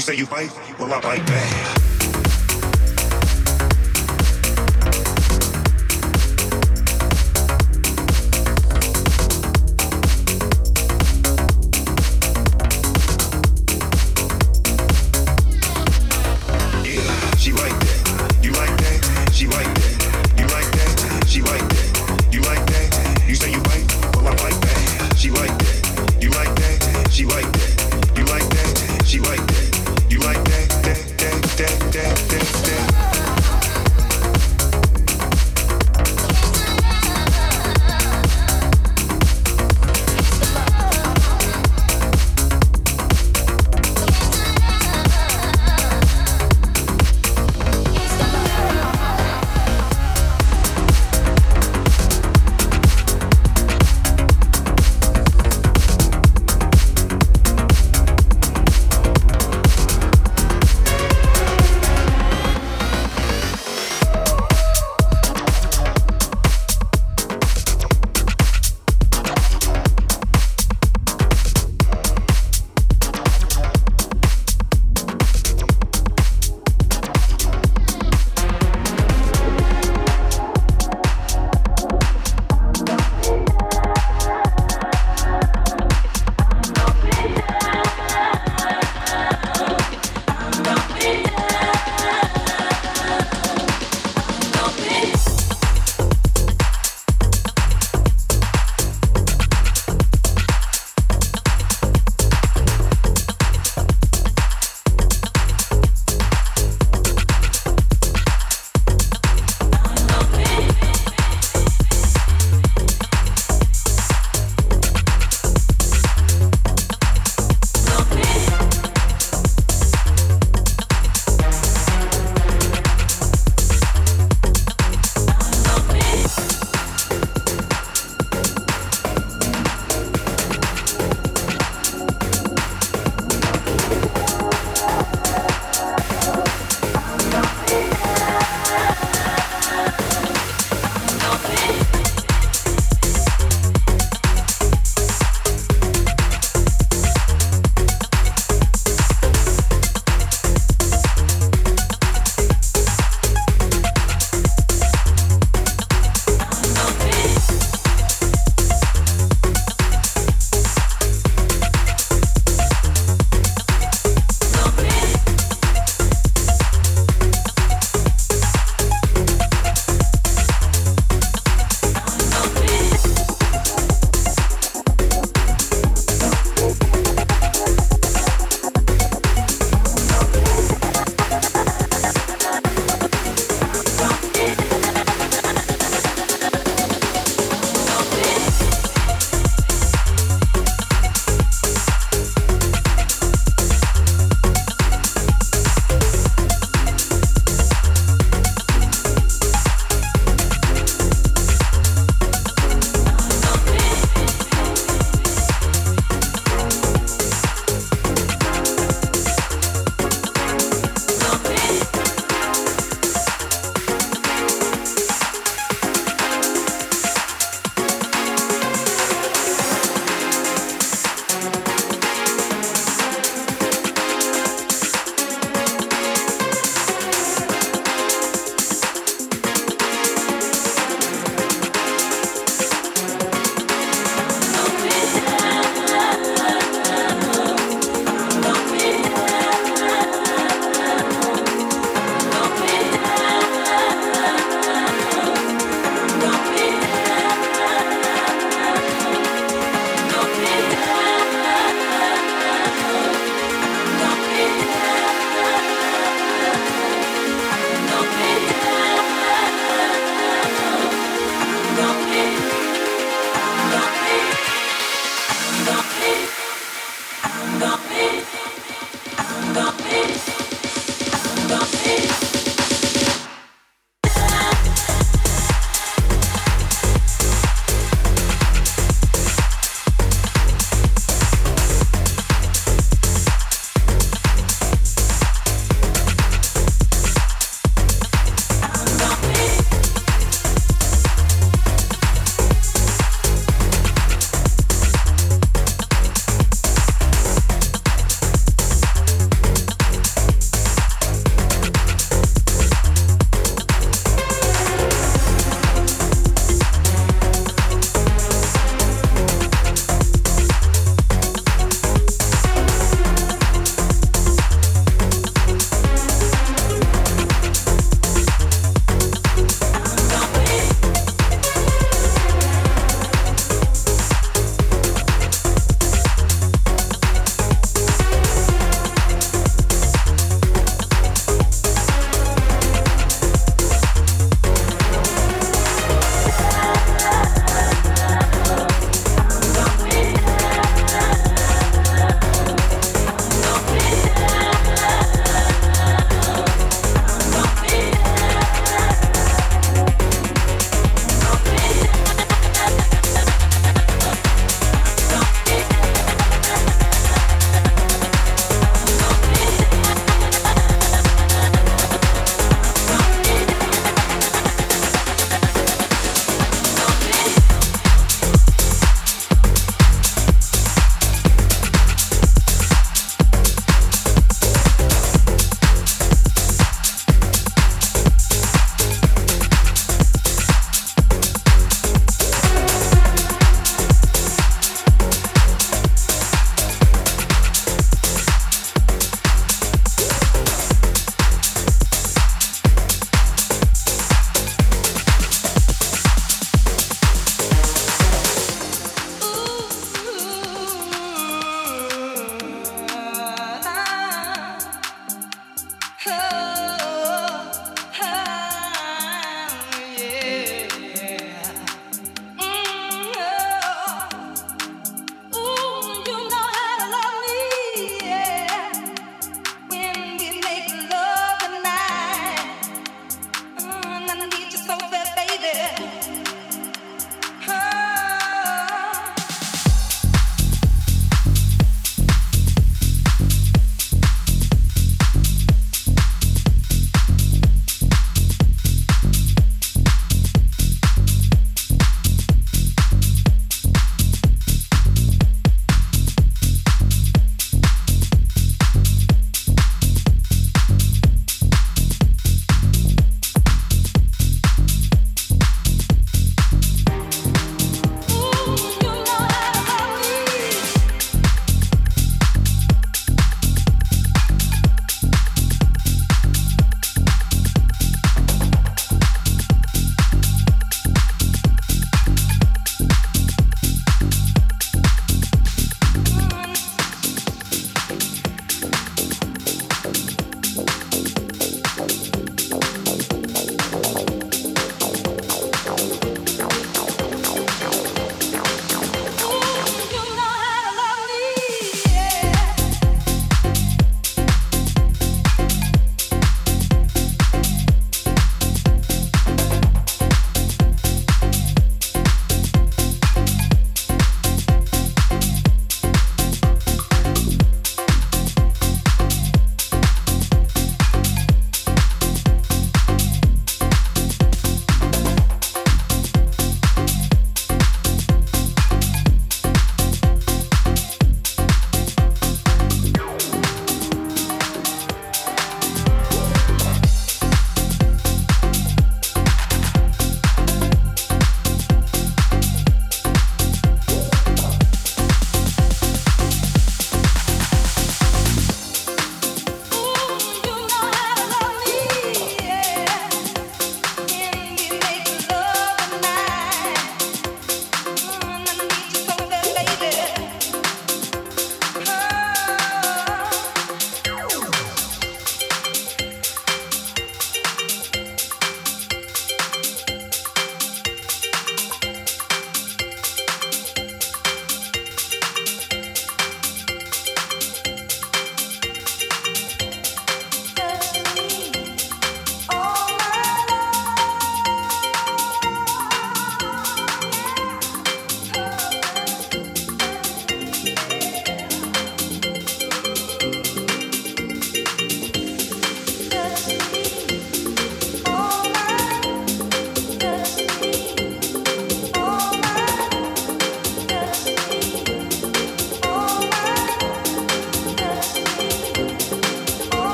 say you fight? well I bite back.